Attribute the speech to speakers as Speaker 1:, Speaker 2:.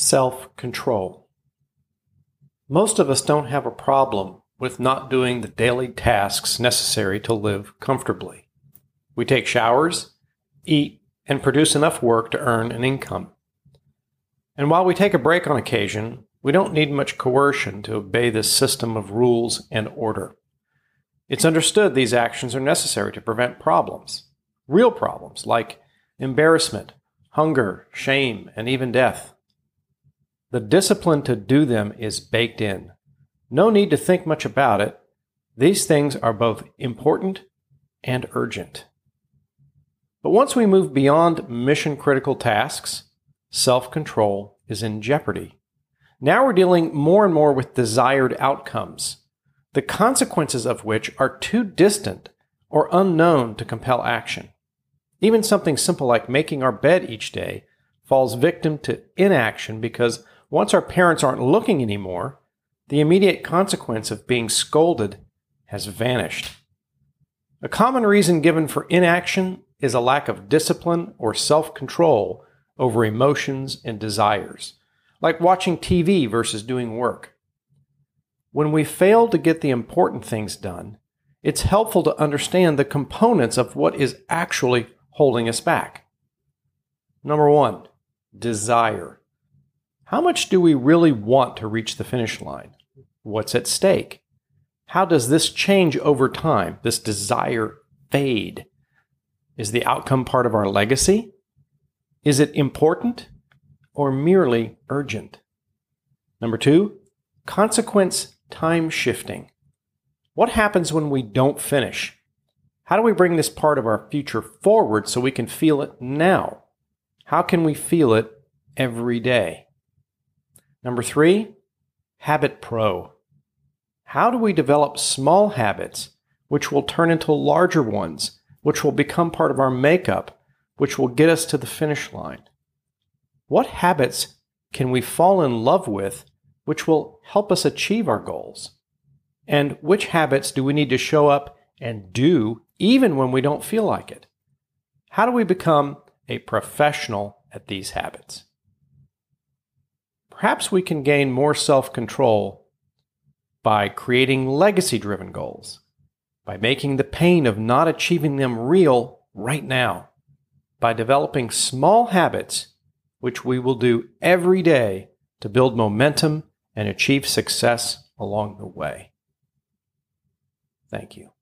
Speaker 1: Self control. Most of us don't have a problem with not doing the daily tasks necessary to live comfortably. We take showers, eat, and produce enough work to earn an income. And while we take a break on occasion, we don't need much coercion to obey this system of rules and order. It's understood these actions are necessary to prevent problems, real problems like embarrassment, hunger, shame, and even death. The discipline to do them is baked in. No need to think much about it. These things are both important and urgent. But once we move beyond mission critical tasks, self control is in jeopardy. Now we're dealing more and more with desired outcomes, the consequences of which are too distant or unknown to compel action. Even something simple like making our bed each day falls victim to inaction because once our parents aren't looking anymore, the immediate consequence of being scolded has vanished. A common reason given for inaction is a lack of discipline or self control over emotions and desires, like watching TV versus doing work. When we fail to get the important things done, it's helpful to understand the components of what is actually holding us back. Number one, desire. How much do we really want to reach the finish line? What's at stake? How does this change over time, this desire fade? Is the outcome part of our legacy? Is it important or merely urgent? Number two, consequence time shifting. What happens when we don't finish? How do we bring this part of our future forward so we can feel it now? How can we feel it every day? Number three, Habit Pro. How do we develop small habits which will turn into larger ones, which will become part of our makeup, which will get us to the finish line? What habits can we fall in love with which will help us achieve our goals? And which habits do we need to show up and do even when we don't feel like it? How do we become a professional at these habits? Perhaps we can gain more self control by creating legacy driven goals, by making the pain of not achieving them real right now, by developing small habits which we will do every day to build momentum and achieve success along the way. Thank you.